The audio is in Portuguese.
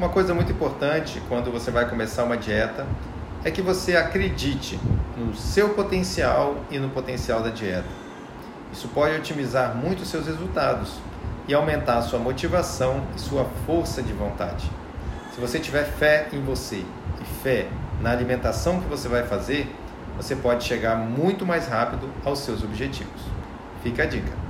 Uma coisa muito importante quando você vai começar uma dieta é que você acredite no seu potencial e no potencial da dieta. Isso pode otimizar muito seus resultados e aumentar sua motivação e sua força de vontade. Se você tiver fé em você e fé na alimentação que você vai fazer, você pode chegar muito mais rápido aos seus objetivos. Fica a dica.